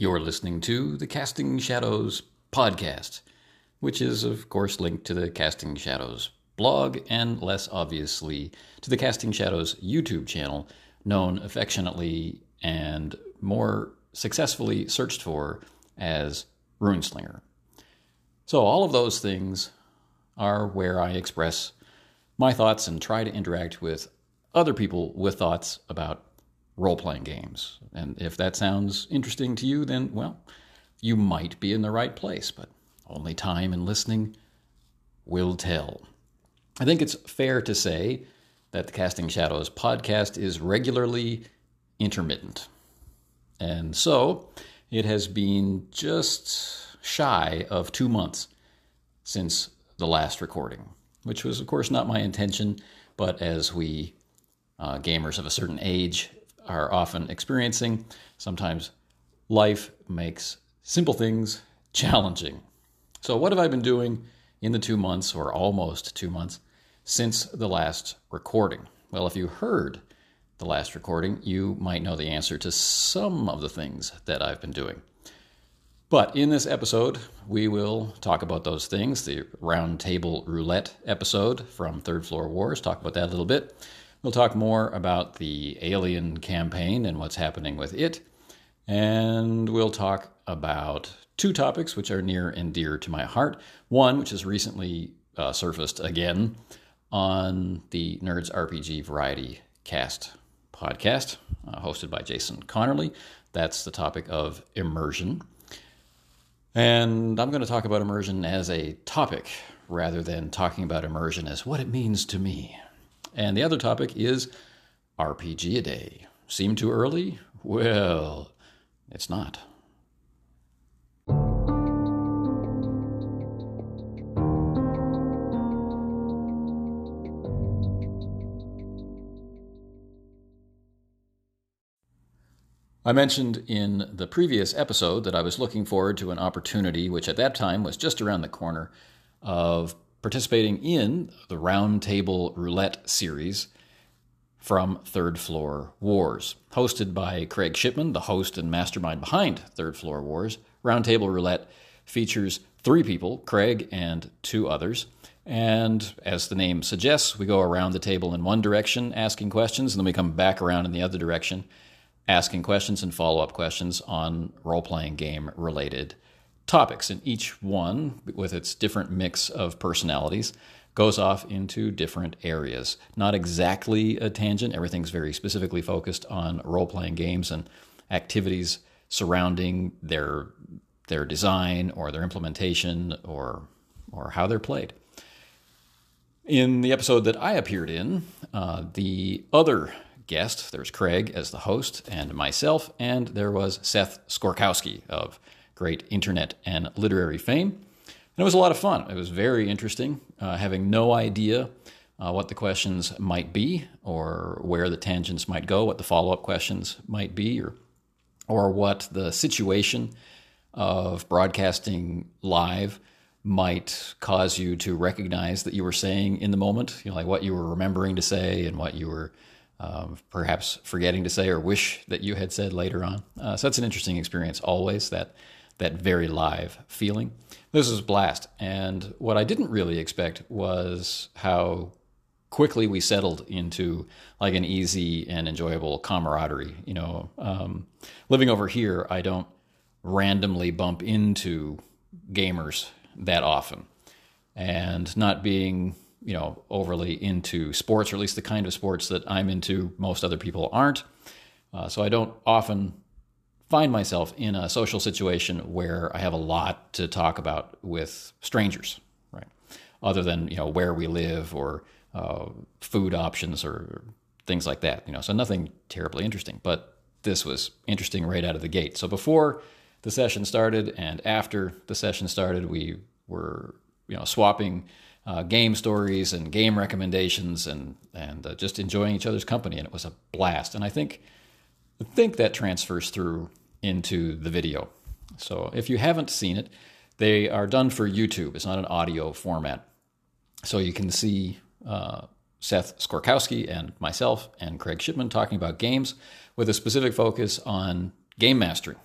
You're listening to the Casting Shadows podcast, which is, of course, linked to the Casting Shadows blog and, less obviously, to the Casting Shadows YouTube channel, known affectionately and more successfully searched for as Runeslinger. So, all of those things are where I express my thoughts and try to interact with other people with thoughts about role playing games. And if that sounds interesting to you, then, well, you might be in the right place, but only time and listening will tell. I think it's fair to say that the Casting Shadows podcast is regularly intermittent. And so it has been just shy of two months since the last recording, which was, of course, not my intention, but as we uh, gamers of a certain age are often experiencing. Sometimes life makes simple things challenging. So, what have I been doing in the two months, or almost two months, since the last recording? Well, if you heard the last recording, you might know the answer to some of the things that I've been doing. But in this episode, we will talk about those things. The roundtable roulette episode from Third Floor Wars, talk about that a little bit. We'll talk more about the Alien campaign and what's happening with it. And we'll talk about two topics which are near and dear to my heart. One, which has recently uh, surfaced again on the Nerds RPG Variety Cast podcast, uh, hosted by Jason Connerly. That's the topic of immersion. And I'm going to talk about immersion as a topic rather than talking about immersion as what it means to me. And the other topic is RPG a day. Seem too early? Well, it's not. I mentioned in the previous episode that I was looking forward to an opportunity, which at that time was just around the corner, of participating in the Roundtable Roulette series from Third Floor Wars. Hosted by Craig Shipman, the host and mastermind behind Third Floor Wars, Roundtable Roulette features three people, Craig and two others. And as the name suggests, we go around the table in one direction asking questions, and then we come back around in the other direction asking questions and follow up questions on role playing game related topics, and each one, with its different mix of personalities, goes off into different areas. Not exactly a tangent, everything's very specifically focused on role playing games and activities surrounding their, their design or their implementation or, or how they're played. In the episode that I appeared in, uh, the other guest, there's Craig as the host and myself, and there was Seth Skorkowsky of great internet and literary fame. And it was a lot of fun. It was very interesting, uh, having no idea uh, what the questions might be or where the tangents might go, what the follow up questions might be, or, or what the situation of broadcasting live might cause you to recognize that you were saying in the moment, you know, like what you were remembering to say and what you were um, perhaps forgetting to say or wish that you had said later on. Uh, so that's an interesting experience always, that that very live feeling. This was a blast. And what I didn't really expect was how quickly we settled into like an easy and enjoyable camaraderie. You know, um, living over here, I don't randomly bump into gamers that often. And not being, you know, overly into sports, or at least the kind of sports that I'm into, most other people aren't. Uh, so I don't often find myself in a social situation where I have a lot to talk about with strangers, right? Other than you know where we live or uh, food options or things like that, you know. So nothing terribly interesting, but this was interesting right out of the gate. So before the session started and after the session started, we were you know swapping. Uh, game stories and game recommendations and and uh, just enjoying each other's company and it was a blast and I think Think that transfers through into the video. So if you haven't seen it, they are done for YouTube. It's not an audio format. So you can see uh, Seth Skorkowsky and myself and Craig Shipman talking about games with a specific focus on game mastery.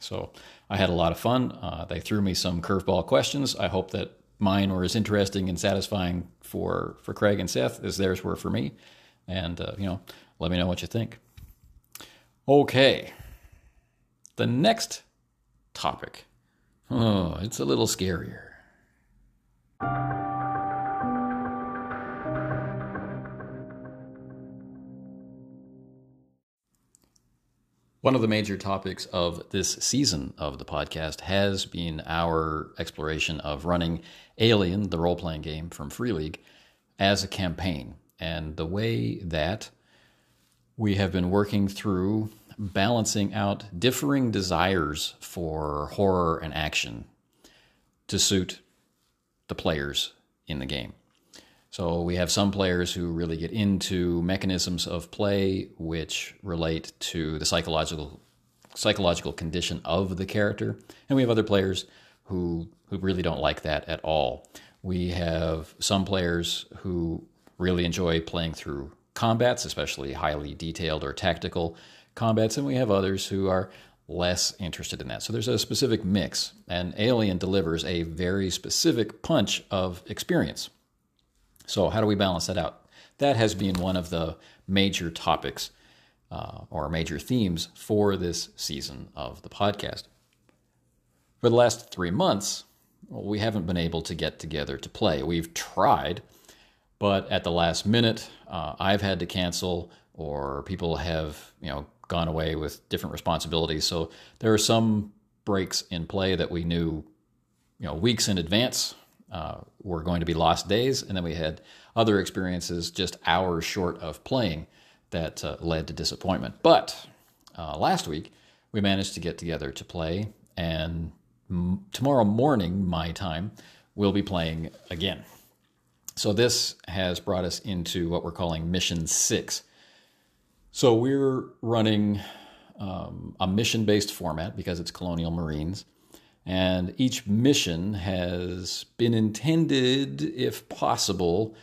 So I had a lot of fun. Uh, they threw me some curveball questions. I hope that mine were as interesting and satisfying for, for Craig and Seth as theirs were for me. And, uh, you know, let me know what you think. Okay. The next topic. Oh, it's a little scarier. One of the major topics of this season of the podcast has been our exploration of running Alien, the role playing game from Free League, as a campaign, and the way that we have been working through balancing out differing desires for horror and action to suit the players in the game. So we have some players who really get into mechanisms of play which relate to the psychological psychological condition of the character, and we have other players who who really don't like that at all. We have some players who really enjoy playing through combats, especially highly detailed or tactical combats, and we have others who are less interested in that. So there's a specific mix, and Alien delivers a very specific punch of experience. So, how do we balance that out? That has been one of the major topics uh, or major themes for this season of the podcast. For the last three months, well, we haven't been able to get together to play. We've tried, but at the last minute, uh, I've had to cancel, or people have, you know, gone away with different responsibilities. So there are some breaks in play that we knew, you know, weeks in advance uh, were going to be lost days, and then we had other experiences just hours short of playing that uh, led to disappointment. But uh, last week we managed to get together to play, and m- tomorrow morning, my time, we'll be playing again. So this has brought us into what we're calling Mission Six. So we're running um, a mission-based format because it's Colonial Marines. And each mission has been intended, if possible,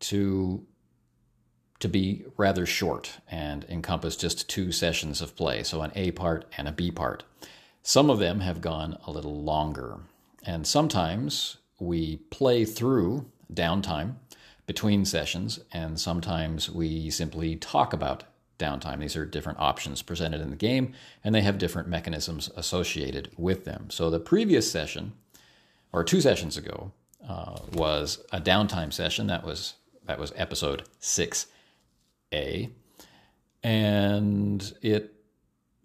to, to be rather short and encompass just two sessions of play, so an A part and a B part. Some of them have gone a little longer. And sometimes we play through downtime between sessions, and sometimes we simply talk about downtime. These are different options presented in the game, and they have different mechanisms associated with them. So the previous session, or two sessions ago, uh, was a downtime session. That was that was episode six A, and it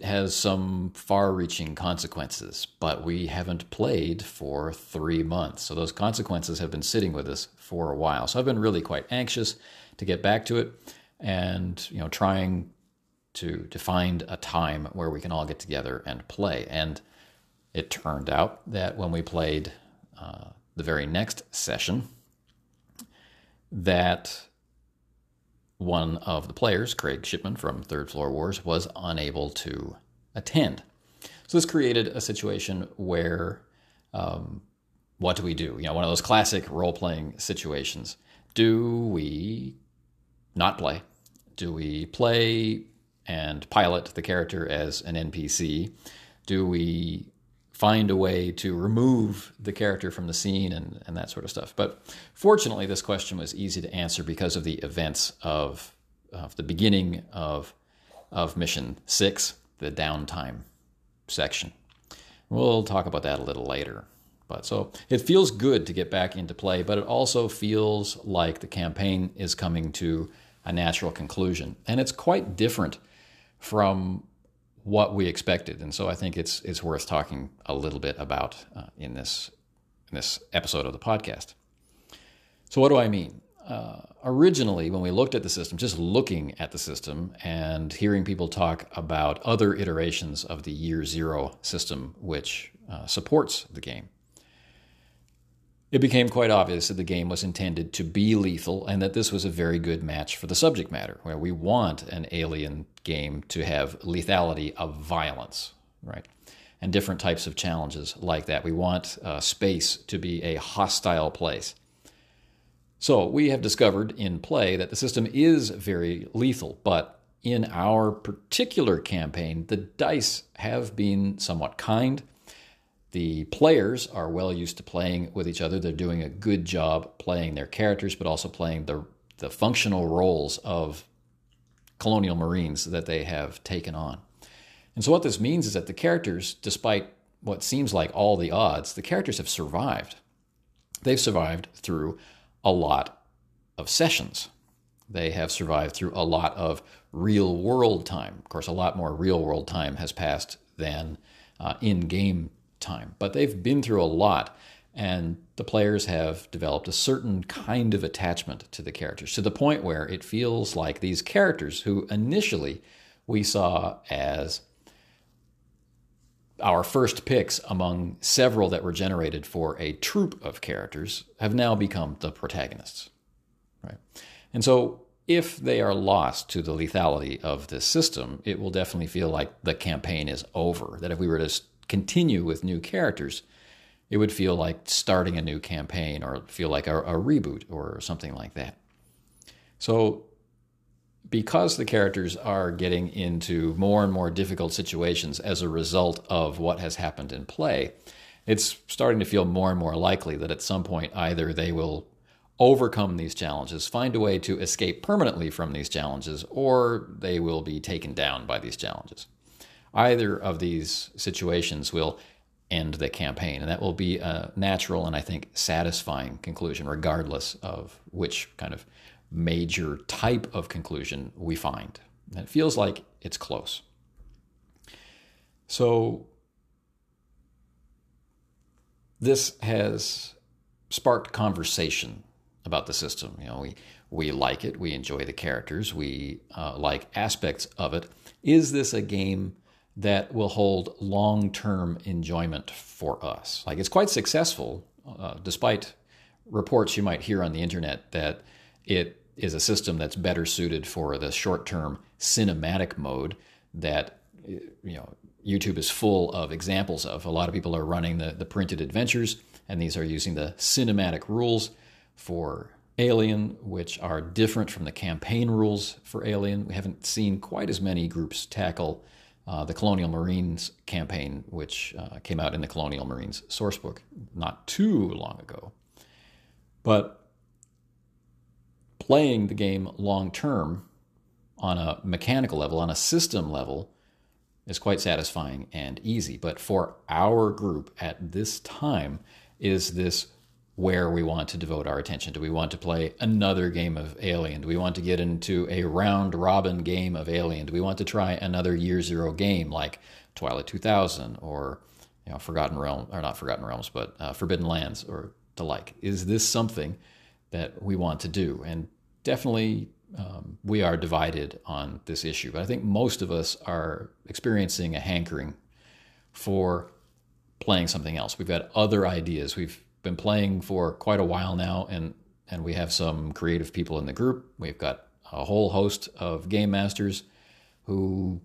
has some far-reaching consequences. But we haven't played for three months, so those consequences have been sitting with us for a while. So I've been really quite anxious to get back to it and you know trying to to find a time where we can all get together and play. And it turned out that when we played uh, the very next session, that one of the players, Craig Shipman from Third Floor Wars, was unable to attend. So this created a situation where, um, what do we do? You know, one of those classic role playing situations. Do we not play? Do we play and pilot the character as an NPC? Do we find a way to remove the character from the scene and, and that sort of stuff? But fortunately, this question was easy to answer because of the events of, of the beginning of, of Mission 6, the downtime section. We'll talk about that a little later. But so it feels good to get back into play, but it also feels like the campaign is coming to a natural conclusion. And it's quite different from what we expected. And so I think it's, it's worth talking a little bit about uh, in, this, in this episode of the podcast. So, what do I mean? Uh, originally, when we looked at the system, just looking at the system and hearing people talk about other iterations of the year zero system, which uh, supports the game, it became quite obvious that the game was intended to be lethal and that this was a very good match for the subject matter, where we want an alien game to have lethality of violence, right? And different types of challenges like that. We want uh, space to be a hostile place. So we have discovered in play that the system is very lethal, but in our particular campaign, the dice have been somewhat kind. The players are well used to playing with each other. They're doing a good job playing their characters, but also playing the, the functional roles of colonial marines that they have taken on. And so, what this means is that the characters, despite what seems like all the odds, the characters have survived. They've survived through a lot of sessions. They have survived through a lot of real world time. Of course, a lot more real world time has passed than uh, in game time, but they've been through a lot. And the players have developed a certain kind of attachment to the characters to the point where it feels like these characters, who initially we saw as our first picks among several that were generated for a troupe of characters, have now become the protagonists. Right? And so if they are lost to the lethality of this system, it will definitely feel like the campaign is over. That if we were to continue with new characters, it would feel like starting a new campaign or feel like a, a reboot or something like that. So, because the characters are getting into more and more difficult situations as a result of what has happened in play, it's starting to feel more and more likely that at some point either they will overcome these challenges, find a way to escape permanently from these challenges, or they will be taken down by these challenges. Either of these situations will end the campaign, and that will be a natural and I think satisfying conclusion, regardless of which kind of major type of conclusion we find. And it feels like it's close. So, this has sparked conversation about the system. You know, we we like it, we enjoy the characters, we uh, like aspects of it. Is this a game that will hold long term enjoyment for us? Like it's quite successful, uh, despite reports you might hear on the internet that it is a system that's better suited for the short term cinematic mode that you know YouTube is full of examples of. A lot of people are running the, the printed adventures, and these are using the cinematic rules for Alien, which are different from the campaign rules for Alien. We haven't seen quite as many groups tackle uh, the Colonial Marines campaign, which uh, came out in the Colonial Marines sourcebook not too long ago. But playing the game long term on a mechanical level, on a system level, is quite satisfying and easy. But for our group at this time, is this where we want to devote our attention. Do we want to play another game of Alien? Do we want to get into a round robin game of Alien? Do we want to try another Year Zero game like Twilight 2000 or you know Forgotten Realms or not Forgotten Realms, but uh, Forbidden Lands or the like? Is this something that we want to do? And definitely. Um, we are divided on this issue, but I think most of us are experiencing a hankering for playing something else. We've got other ideas. We've been playing for quite a while now, and and we have some creative people in the group. We've got a whole host of game masters who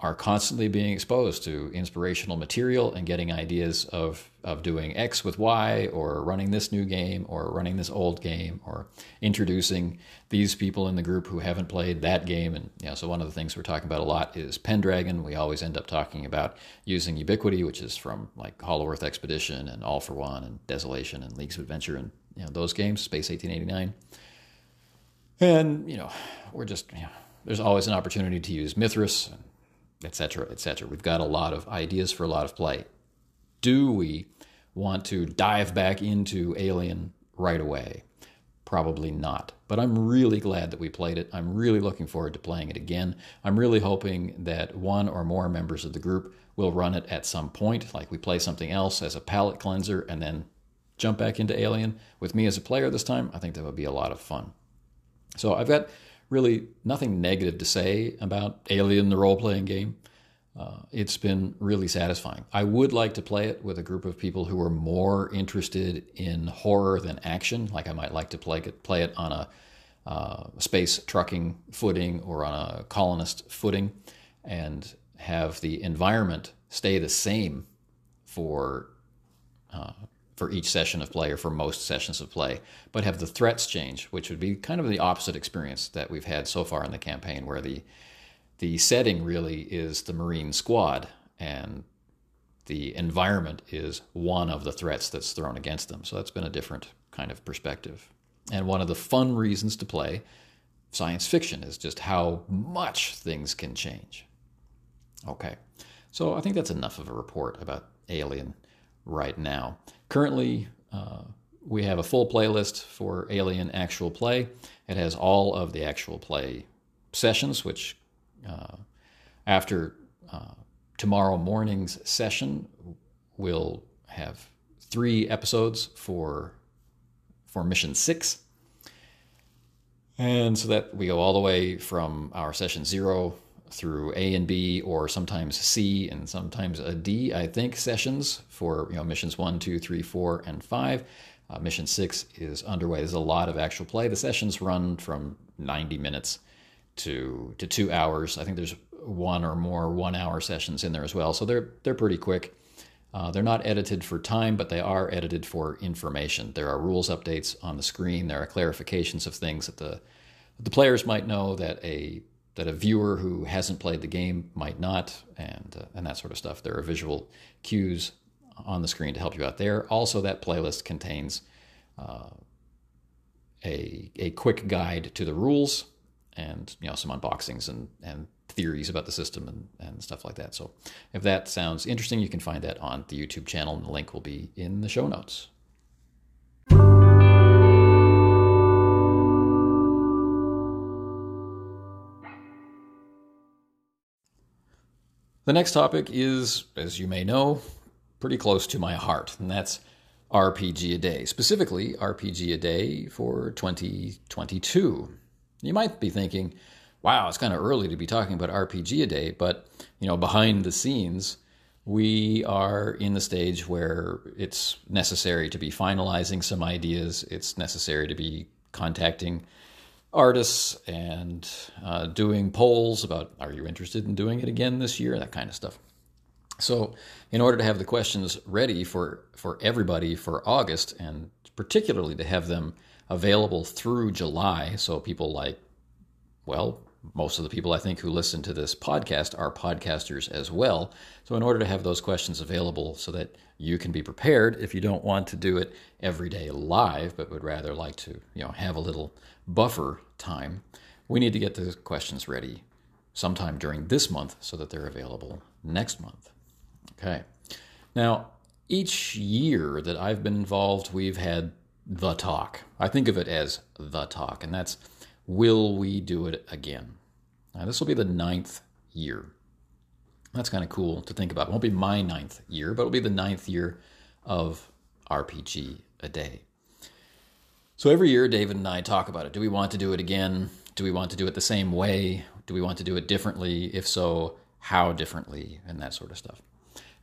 are constantly being exposed to inspirational material and getting ideas of, of doing X with Y or running this new game or running this old game or introducing these people in the group who haven't played that game. And know, so one of the things we're talking about a lot is Pendragon. We always end up talking about using Ubiquity, which is from like Hollow Earth Expedition and All for One and Desolation and Leagues of Adventure and you know those games, Space 1889. And you know, we're just you know, there's always an opportunity to use Mythras and etc., etc. We've got a lot of ideas for a lot of play. Do we want to dive back into Alien right away? Probably not. But I'm really glad that we played it. I'm really looking forward to playing it again. I'm really hoping that one or more members of the group will run it at some point, like we play something else as a palate cleanser and then jump back into Alien with me as a player this time. I think that would be a lot of fun. So I've got really nothing negative to say about Alien, the role playing game. Uh, it's been really satisfying. I would like to play it with a group of people who are more interested in horror than action. Like I might like to play it, play it on a uh, space trucking footing or on a colonist footing, and have the environment stay the same for uh, for each session of play or for most sessions of play, but have the threats change, which would be kind of the opposite experience that we've had so far in the campaign, where the the setting really is the Marine squad, and the environment is one of the threats that's thrown against them. So that's been a different kind of perspective. And one of the fun reasons to play science fiction is just how much things can change. Okay, so I think that's enough of a report about Alien right now. Currently, uh, we have a full playlist for Alien Actual Play. It has all of the actual play sessions, which uh, after uh, tomorrow morning's session, we'll have three episodes for for mission six. And so that we go all the way from our session zero through A and B, or sometimes C and sometimes a D, I think, sessions for you know missions one, two, three, four, and five. Uh, mission six is underway. There's a lot of actual play. The sessions run from 90 minutes to to two hours. I think there's one or more one hour sessions in there as well. So they're they're pretty quick. Uh, they're not edited for time, but they are edited for information. There are rules updates on the screen. There are clarifications of things that the the players might know that a that a viewer who hasn't played the game might not, and uh, and that sort of stuff. There are visual cues on the screen to help you out there. Also, that playlist contains uh, a a quick guide to the rules and you know some unboxings and and theories about the system and, and stuff like that. So if that sounds interesting, you can find that on the YouTube channel, and the link will be in the show notes. The next topic is, as you may know, pretty close to my heart, and that's RPG a Day, specifically RPG a Day for 2022. You might be thinking, wow, it's kind of early to be talking about RPG a Day, but you know, behind the scenes, we are in the stage where it's necessary to be finalizing some ideas. It's necessary to be contacting artists and uh, doing polls about are you interested in doing it again this year, that kind of stuff. So, in order to have the questions ready for, for everybody for August, and particularly to have them available through July, so people like, well, most of the people I think who listen to this podcast are podcasters as well. So, in order to have those questions available so that you can be prepared, if you don't want to do it every day live, but would rather like to, you know, have a little buffer time, we need to get the questions ready sometime during this month so that they're available next month. Okay. Now, each year that I've been involved, we've had the talk. I think of it as the talk, and that's will we do it again? Now, this will be the ninth year. That's kind of cool to think about. It won't be my ninth year, but it'll be the ninth year of RPG a day. So every year, David and I talk about it. Do we want to do it again? Do we want to do it the same way? Do we want to do it differently? If so, how differently? And that sort of stuff.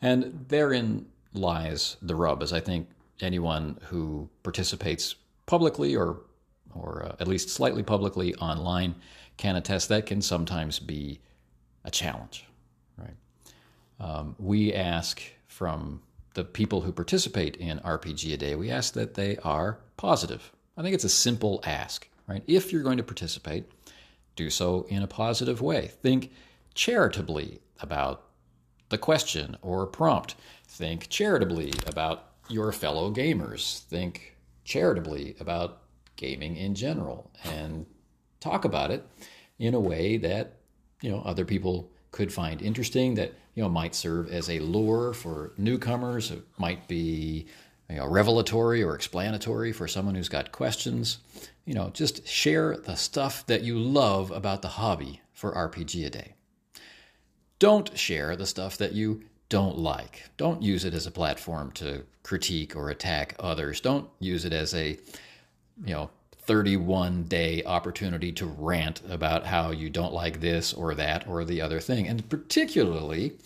And therein lies the rub, as I think anyone who participates publicly or or uh, at least slightly publicly online can attest that can sometimes be a challenge? Um, we ask from the people who participate in RPG a day, we ask that they are positive. I think it's a simple ask, right? If you're going to participate, do so in a positive way. Think charitably about the question or prompt. Think charitably about your fellow gamers. Think charitably about gaming in general and talk about it in a way that you know other people could find interesting that you know might serve as a lure for newcomers it might be you know, revelatory or explanatory for someone who's got questions. You know just share the stuff that you love about the hobby for rpg a day. Don't share the stuff that you don't like. Don't use it as a platform to critique or attack others. Don't use it as a you know 31 day opportunity to rant about how you don't like this or that or the other thing. And particularly,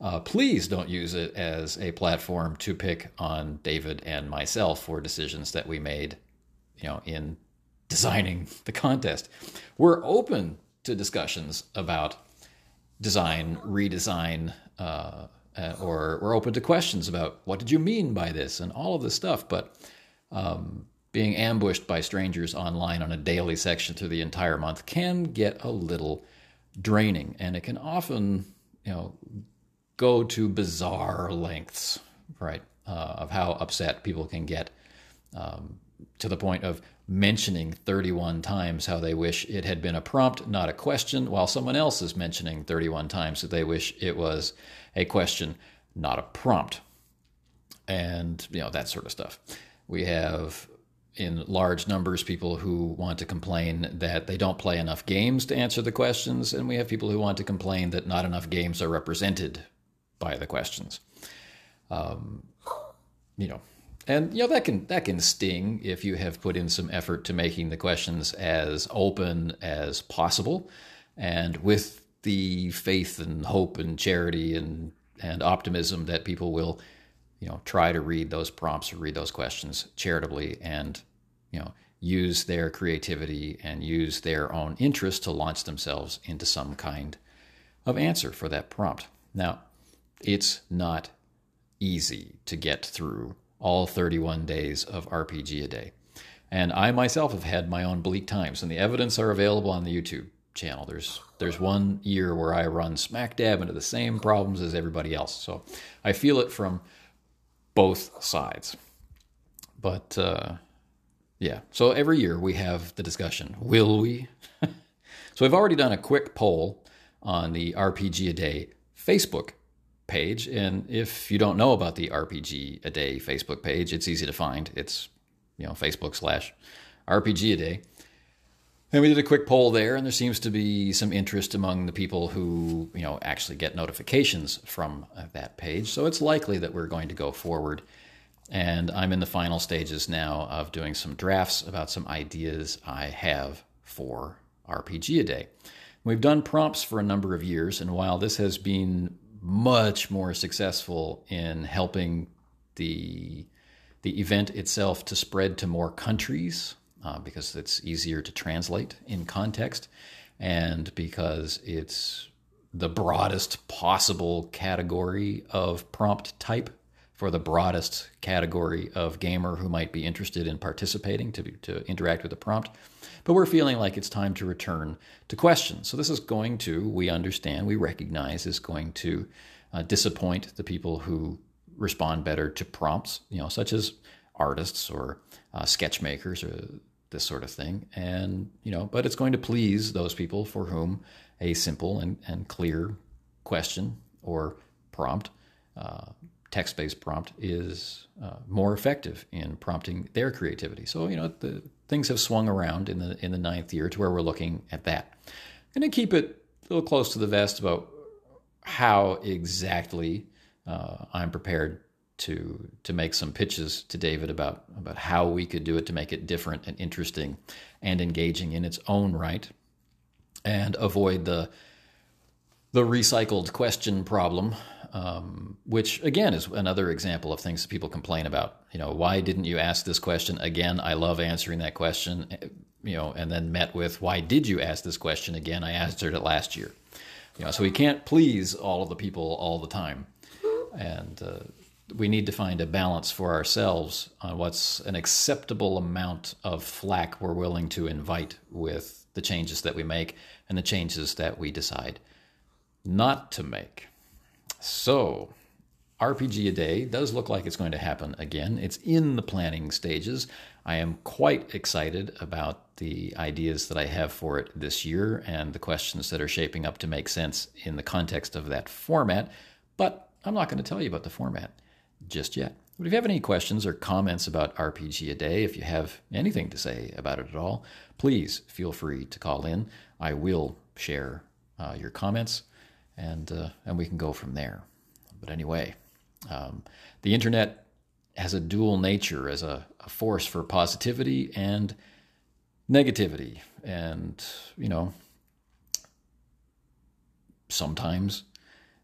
uh, please don't use it as a platform to pick on David and myself for decisions that we made, you know, in designing the contest. We're open to discussions about design, redesign, uh, uh, or we're open to questions about what did you mean by this and all of this stuff. But um, being ambushed by strangers online on a daily section through the entire month can get a little draining, and it can often, you know, go to bizarre lengths, right, uh, of how upset people can get um, to the point of mentioning 31 times how they wish it had been a prompt, not a question, while someone else is mentioning 31 times that they wish it was a question, not a prompt. And, you know, that sort of stuff. We have in large numbers people who want to complain that they don't play enough games to answer the questions, and we have people who want to complain that not enough games are represented by the questions. Um, you know, and you know that can that can sting if you have put in some effort to making the questions as open as possible, and with the faith and hope and charity and and optimism that people will you know try to read those prompts or read those questions charitably and you know use their creativity and use their own interest to launch themselves into some kind of answer for that prompt. Now it's not easy to get through all 31 days of rpg a day. And i myself have had my own bleak times and the evidence are available on the youtube channel. There's there's one year where i run smack dab into the same problems as everybody else. So i feel it from both sides. But uh, yeah, so every year we have the discussion will we? so we've already done a quick poll on the RPG a Day Facebook page. And if you don't know about the RPG a Day Facebook page, it's easy to find. It's, you know, Facebook slash RPG a Day. And we did a quick poll there, and there seems to be some interest among the people who, you know, actually get notifications from uh, that page. So it's likely that we're going to go forward. And I'm in the final stages now of doing some drafts about some ideas I have for RPG a day. We've done prompts for a number of years, and while this has been much more successful in helping the the event itself to spread to more countries uh, because it's easier to translate in context and because it's the broadest possible category of prompt type for the broadest category of gamer who might be interested in participating to, to interact with the prompt. But we're feeling like it's time to return to questions. So this is going to, we understand, we recognize, is going to uh, disappoint the people who respond better to prompts, you know, such as artists or uh, sketch makers or this sort of thing. And, you know, but it's going to please those people for whom a simple and, and clear question or prompt, uh, text based prompt, is uh, more effective in prompting their creativity. So, you know, the things have swung around in the, in the ninth year to where we're looking at that. I'm going to keep it a little close to the vest about how exactly uh, I'm prepared to to make some pitches to David about about how we could do it to make it different and interesting and engaging in its own right, and avoid the the recycled question problem, um, which again is another example of things that people complain about. You know, why didn't you ask this question again? I love answering that question. You know, and then met with why did you ask this question again? I answered it last year. You know, so we can't please all of the people all the time, and uh, we need to find a balance for ourselves on what's an acceptable amount of flack we're willing to invite with the changes that we make and the changes that we decide not to make. So, RPG a day does look like it's going to happen again. It's in the planning stages. I am quite excited about the ideas that I have for it this year and the questions that are shaping up to make sense in the context of that format. But I'm not going to tell you about the format just yet. But if you have any questions or comments about RPG a Day, if you have anything to say about it at all, please feel free to call in. I will share uh, your comments, and uh, and we can go from there. But anyway, um, the internet has a dual nature as a, a force for positivity and negativity, and you know sometimes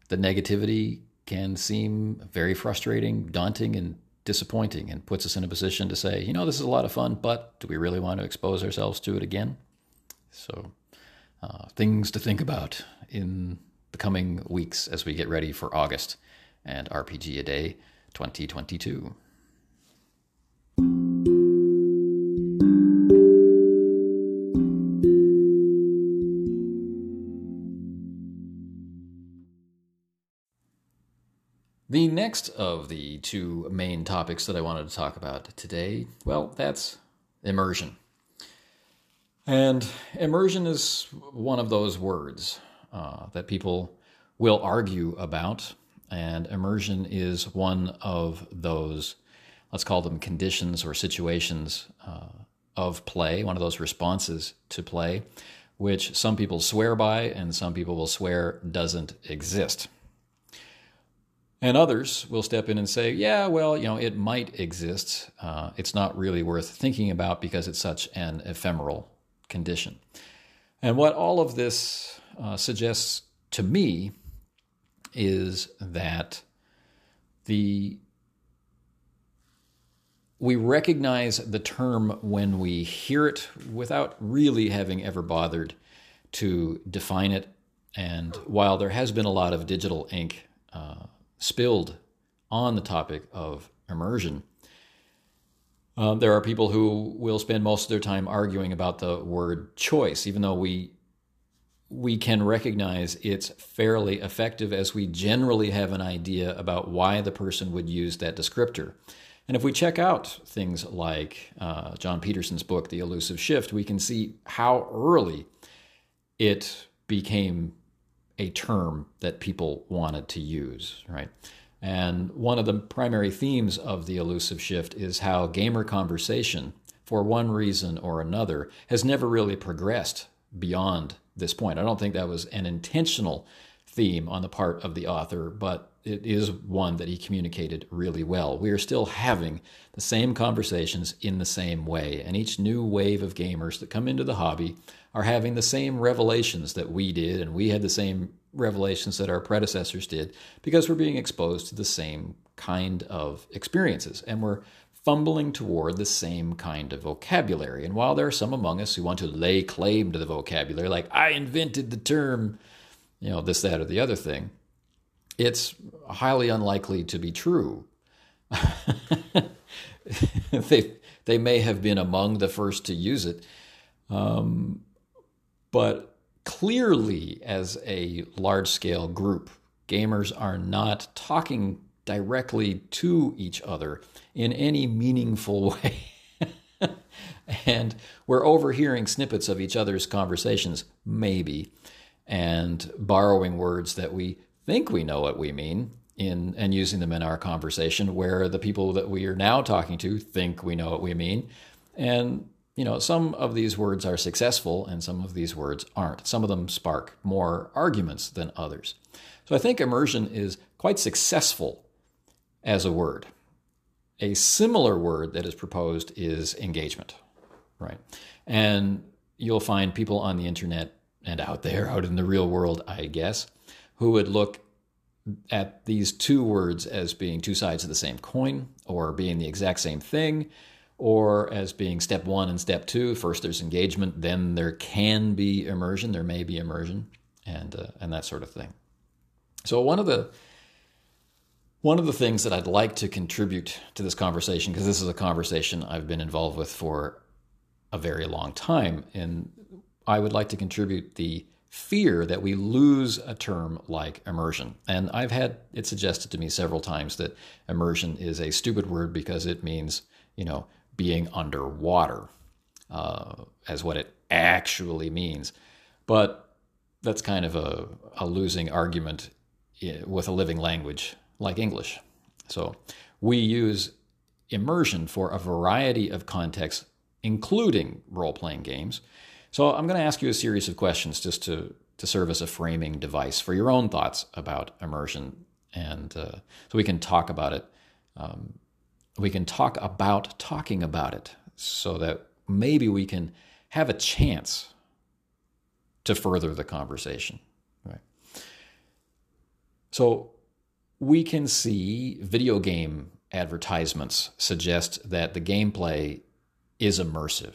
the negativity can seem very frustrating, daunting, and disappointing, and puts us in a position to say, you know, this is a lot of fun, but do we really want to expose ourselves to it again? So, uh, things to think about in the coming weeks as we get ready for August and RPG a Day 2022. The next of the two main topics that I wanted to talk about today, well, that's immersion. And immersion is one of those words uh, that people will argue about. And immersion is one of those, let's call them conditions or situations uh, of play, one of those responses to play, which some people swear by and some people will swear doesn't exist. And others will step in and say, yeah, well, you know, it might exist. Uh, it's not really worth thinking about because it's such an ephemeral condition. And what all of this uh, suggests to me is that the we recognize the term when we hear it without really having ever bothered to define it. And while there has been a lot of digital ink uh, spilled on the topic of immersion. Uh, there are people who will spend most of their time arguing about the word choice, even though we we can recognize it's fairly effective as we generally have an idea about why the person would use that descriptor. And if we check out things like uh, Jon Peterson's book, The Elusive Shift, we can see how early it became a term that people wanted to use, right? And one of the primary themes of the elusive shift is how gamer conversation, for one reason or another, has never really progressed beyond this point. I don't think that was an intentional theme on the part of the author, but it is one that he communicated really well. We are still having the same conversations in the same way, and each new wave of gamers that come into the hobby are having the same revelations that we did, and we had the same revelations that our predecessors did because we're being exposed to the same kind of experiences and we're fumbling toward the same kind of vocabulary. And while there are some among us who want to lay claim to the vocabulary, like, I invented the term, you know, this, that, or the other thing, it's highly unlikely to be true. they, they may have been among the first to use it. Um, but clearly, as a large scale group, gamers are not talking directly to each other in any meaningful way. and we're overhearing snippets of each other's conversations, maybe, and borrowing words that we think we know what we mean in and using them in our conversation where the people that we are now talking to think we know what we mean and you know, some of these words are successful and some of these words aren't. Some of them spark more arguments than others. So I think immersion is quite successful as a word. A similar word that is proposed is engagement, right? And you'll find people on the internet and out there, out in the real world, I guess, who would look at these two words as being two sides of the same coin or being the exact same thing or as being step one and step two. First, there's engagement, then there can be immersion, there may be immersion, and uh, and that sort of thing. So one of the one of the things that I'd like to contribute to this conversation, because this is a conversation I've been involved with for a very long time, and I would like to contribute the fear that we lose a term like immersion. And I've had it suggested to me several times that immersion is a stupid word because it means, you know, being underwater, uh, as what it actually means. But that's kind of a, a losing argument with a living language like English. So we use immersion for a variety of contexts, including role playing games. So I'm going to ask you a series of questions just to, to serve as a framing device for your own thoughts about immersion. And uh, so we can talk about it um, we can talk about talking about it so that maybe we can have a chance to further the conversation right so we can see video game advertisements suggest that the gameplay is immersive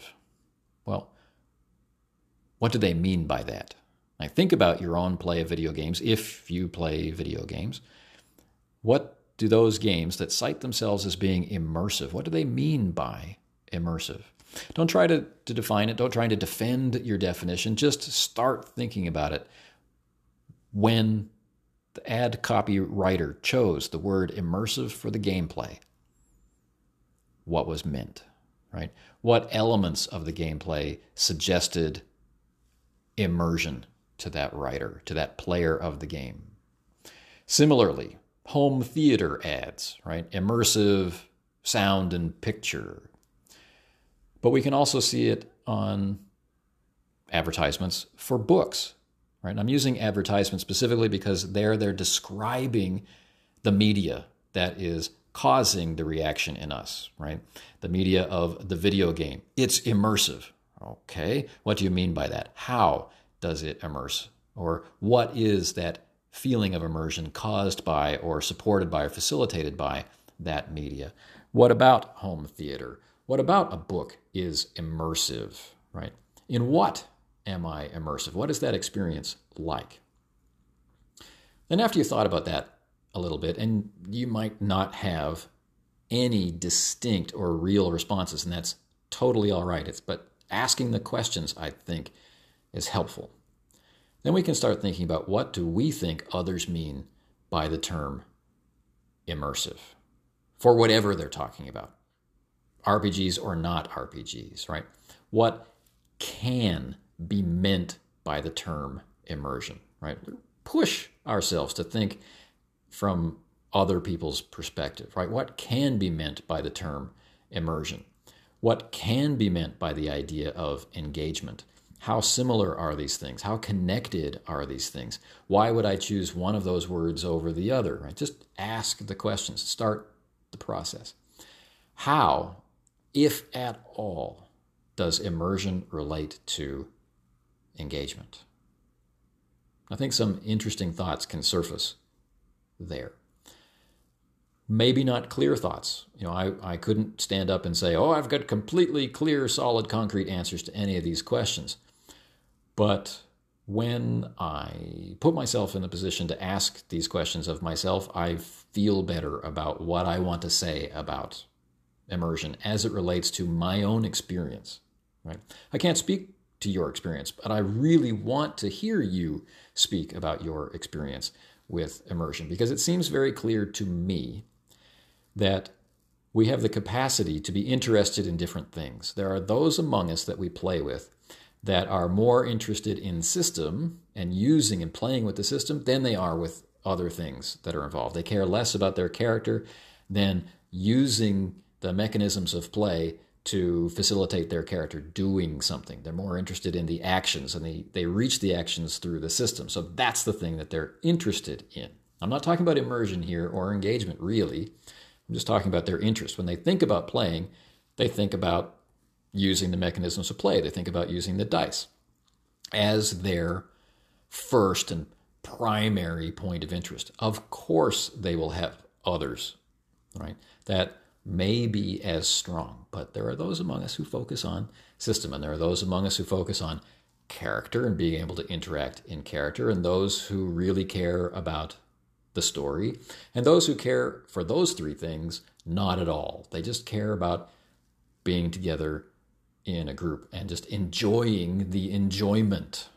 well what do they mean by that like think about your own play of video games if you play video games what do those games that cite themselves as being immersive, what do they mean by immersive? Don't try to, to define it. Don't try to defend your definition. Just start thinking about it when the ad copywriter chose the word immersive for the gameplay, what was meant, right? What elements of the gameplay suggested immersion to that writer, to that player of the game. Similarly, home theater ads, right? Immersive sound and picture. But we can also see it on advertisements for books, right? And I'm using advertisements specifically because there they're describing the media that is causing the reaction in us, right? The media of the video game. It's immersive. Okay, what do you mean by that? How does it immerse? Or what is that feeling of immersion caused by or supported by or facilitated by that media? What about home theater? What about a book is immersive, right? In what am I immersive? What is that experience like? Then, after you thought about that a little bit, and you might not have any distinct or real responses, and that's totally all right. It's, but asking the questions, I think, is helpful. Then we can start thinking about what do we think others mean by the term immersive for whatever they're talking about. RPGs or not RPGs, right? What can be meant by the term immersion, right? Push ourselves to think from other people's perspective, right? What can be meant by the term immersion? What can be meant by the idea of engagement? How similar are these things? How connected are these things? Why would I choose one of those words over the other? Right? Just ask the questions. Start the process. How, if at all, does immersion relate to engagement? I think some interesting thoughts can surface there. Maybe not clear thoughts. You know, I, I couldn't stand up and say, oh, I've got completely clear, solid, concrete answers to any of these questions. But when I put myself in the position to ask these questions of myself, I feel better about what I want to say about immersion as it relates to my own experience. Right? I can't speak to your experience, but I really want to hear you speak about your experience with immersion because it seems very clear to me that we have the capacity to be interested in different things. There are those among us that we play with that are more interested in system and using and playing with the system than they are with other things that are involved. They care less about their character than using the mechanisms of play to facilitate their character doing something. They're more interested in the actions and they, they reach the actions through the system. So that's the thing that they're interested in. I'm not talking about immersion here or engagement, really. I'm just talking about their interest. When they think about playing, they think about using the mechanisms of play. They think about using the dice as their first and primary point of interest. Of course, they will have others, right? That may be as strong, but there are those among us who focus on system, and there are those among us who focus on character and being able to interact in character, and those who really care about the story, and those who care for those three things not at all. They just care about being together in a group and just enjoying the enjoyment.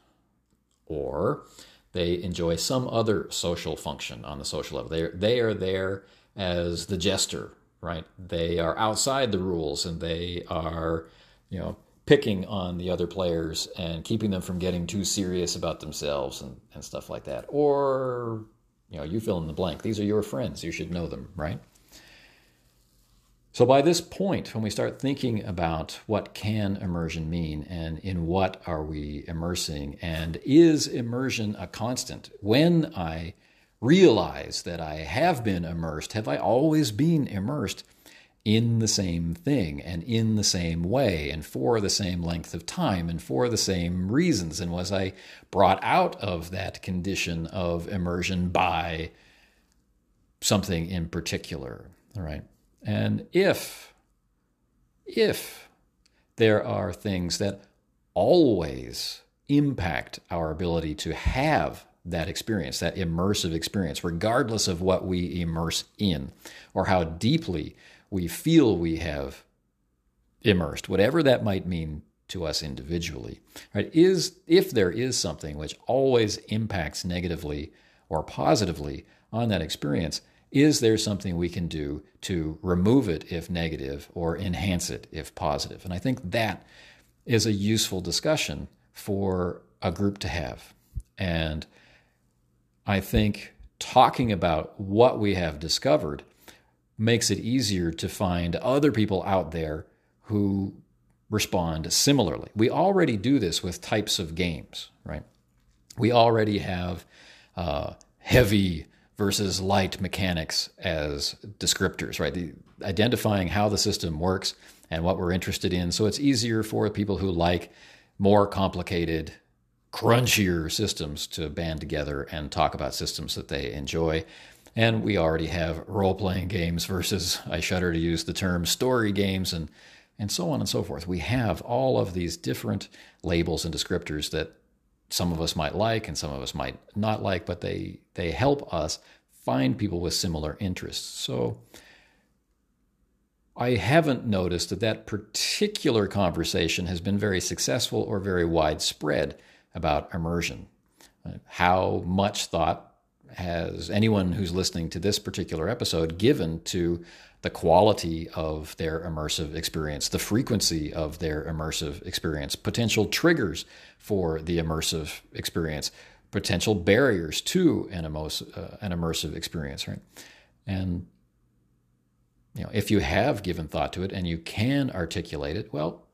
Or they enjoy some other social function on the social level. They, they are there as the jester, right? They are outside the rules and they are, you know, picking on the other players and keeping them from getting too serious about themselves and, and stuff like that. Or, you know, you fill in the blank. These are your friends. You should know them, right? So by this point, when we start thinking about what can immersion mean and in what are we immersing and is immersion a constant? When I realize that I have been immersed, have I always been immersed in the same thing and in the same way and for the same length of time and for the same reasons? And was I brought out of that condition of immersion by something in particular? All right. And if, if there are things that always impact our ability to have that experience, that immersive experience, regardless of what we immerse in or how deeply we feel we have immersed, whatever that might mean to us individually, right? Is if there is something which always impacts negatively or positively on that experience, is there something we can do to remove it if negative or enhance it if positive? And I think that is a useful discussion for a group to have. And I think talking about what we have discovered makes it easier to find other people out there who respond similarly. We already do this with types of games, right? We already have uh, heavy versus light mechanics as descriptors, right? The, identifying how the system works and what we're interested in. So it's easier for people who like more complicated, crunchier systems to band together and talk about systems that they enjoy. And we already have role playing games versus, I shudder to use the term, story games and, and so on and so forth. We have all of these different labels and descriptors that some of us might like and some of us might not like, but they, they help us find people with similar interests. So I haven't noticed that that particular conversation has been very successful or very widespread about immersion. Uh, how much thought has anyone who's listening to this particular episode given to the quality of their immersive experience, the frequency of their immersive experience, potential triggers for the immersive experience, potential barriers to an, immersive, uh, an immersive experience, right? And you know, if you have given thought to it and you can articulate it, well,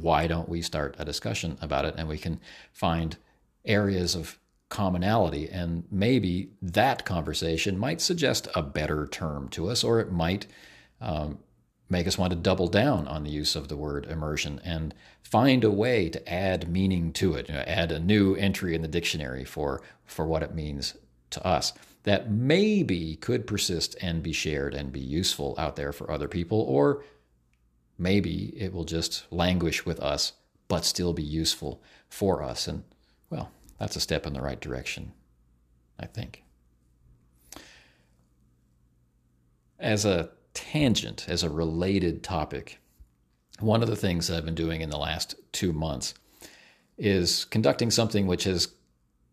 why don't we start a discussion about it and we can find areas of commonality. And maybe that conversation might suggest a better term to us, or it might um, make us want to double down on the use of the word immersion and find a way to add meaning to it, you know, add a new entry in the dictionary for, for what it means to us that maybe could persist and be shared and be useful out there for other people, or maybe it will just languish with us but still be useful for us. And well, that's a step in the right direction, I think. As a tangent, as a related topic, one of the things that I've been doing in the last two months is conducting something which has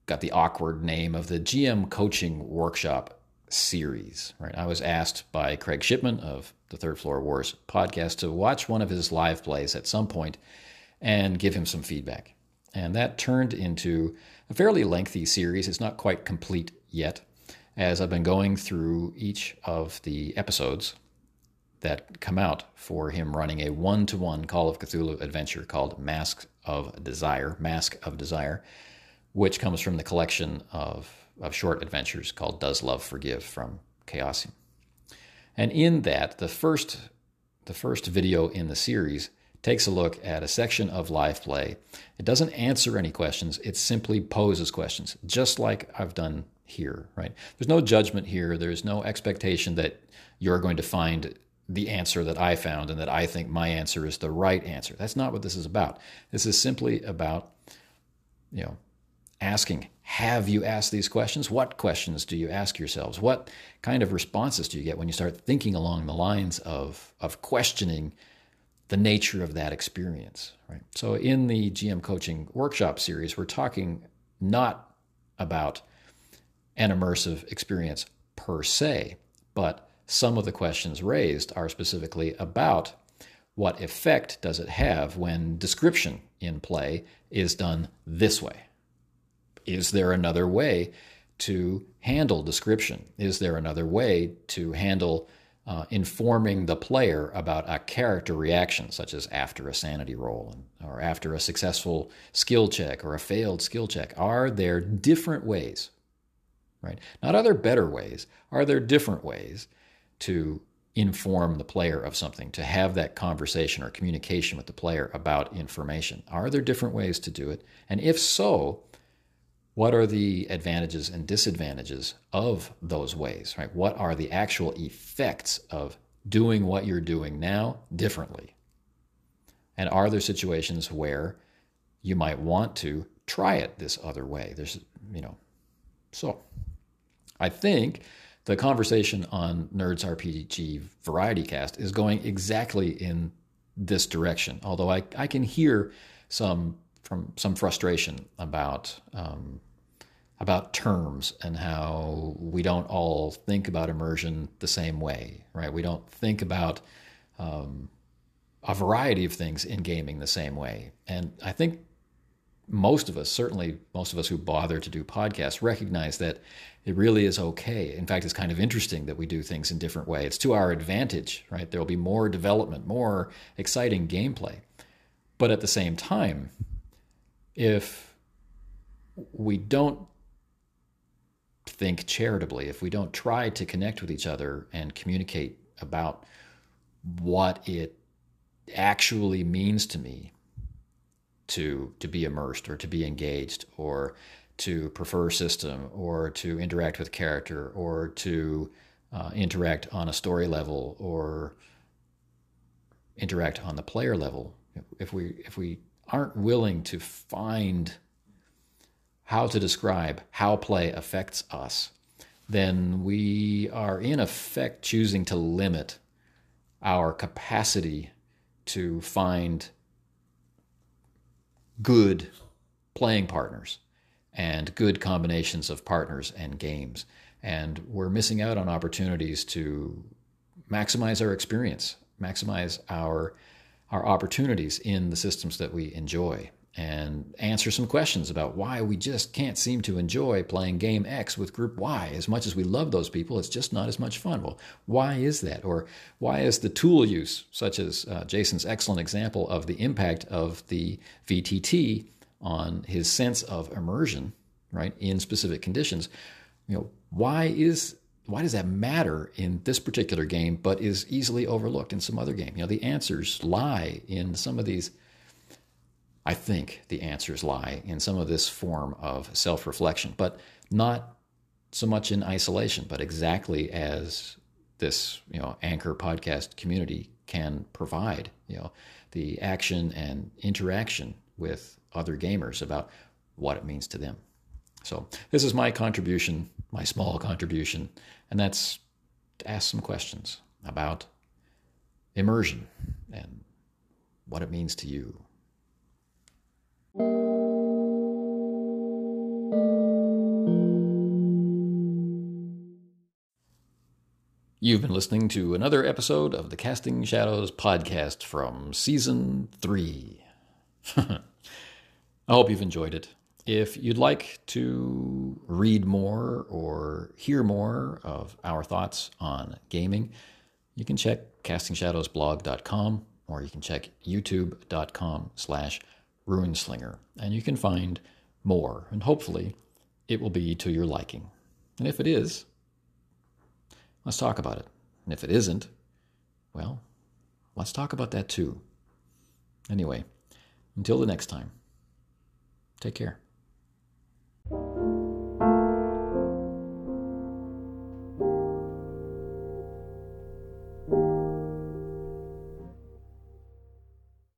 got the awkward name of the GM Coaching Workshop series. Right, I was asked by Craig Shipman of the Third Floor Wars podcast to watch one of his live plays at some point and give him some feedback. And that turned into a fairly lengthy series. It's not quite complete yet, as I've been going through each of the episodes that come out for him running a one to one Call of Cthulhu adventure called Mask of Desire, Mask of Desire, which comes from the collection of, of short adventures called Does Love Forgive from Chaosium. And in that, the first, the first video in the series takes a look at a section of live play. It doesn't answer any questions, it simply poses questions, just like I've done here, right? There's no judgment here, there's no expectation that you're going to find the answer that I found and that I think my answer is the right answer. That's not what this is about. This is simply about, you know, asking, have you asked these questions? What questions do you ask yourselves? What kind of responses do you get when you start thinking along the lines of, of questioning the nature of that experience, right? So in the GM coaching workshop series, we're talking not about an immersive experience per se, but some of the questions raised are specifically about what effect does it have when description in play is done this way? Is there another way to handle description? Is there another way to handle uh, informing the player about a character reaction, such as after a sanity roll or after a successful skill check or a failed skill check? Are there different ways, right? Not are there better ways, are there different ways to inform the player of something, to have that conversation or communication with the player about information? Are there different ways to do it? And if so, what are the advantages and disadvantages of those ways, right? What are the actual effects of doing what you're doing now differently? And are there situations where you might want to try it this other way? There's, you know, so I think the conversation on Nerds RPG Variety Cast is going exactly in this direction. Although I, I can hear some from some frustration about um, about terms and how we don't all think about immersion the same way, right? We don't think about um, a variety of things in gaming the same way. And I think most of us, certainly most of us who bother to do podcasts, recognize that it really is okay. In fact, it's kind of interesting that we do things in different ways. It's to our advantage, right? There will be more development, more exciting gameplay. But at the same time, if we don't think charitably, if we don't try to connect with each other and communicate about what it actually means to me to to be immersed or to be engaged or to prefer system or to interact with character or to uh, interact on a story level or interact on the player level. If we if we aren't willing to find how to describe how play affects us then we are in effect choosing to limit our capacity to find good playing partners and good combinations of partners and games. And we're missing out on opportunities to maximize our experience, maximize our our opportunities in the systems that we enjoy and answer some questions about why we just can't seem to enjoy playing game X with group Y. As much as we love those people, it's just not as much fun. Well, why is that? Or why is the tool use, such as uh, Jason's excellent example of the impact of the VTT on his sense of immersion, right, in specific conditions? You know, why is why does that matter in this particular game, but is easily overlooked in some other game? You know, the answers lie in some of these I think the answers lie in some of this form of self reflection, but not so much in isolation, but exactly as this you know anchor podcast community can provide you know the action and interaction with other gamers about what it means to them so this is my contribution my small contribution and that's to ask some questions about immersion and what it means to you You've been listening to another episode of the Casting Shadows podcast from season three. I hope you've enjoyed it. If you'd like to read more or hear more of our thoughts on gaming, you can check castingshadowsblog.com or you can check youtube.com slash runeslinger and you can find more and hopefully it will be to your liking. And if it is, Let's talk about it. And if it isn't, well, let's talk about that too. Anyway, until the next time, take care.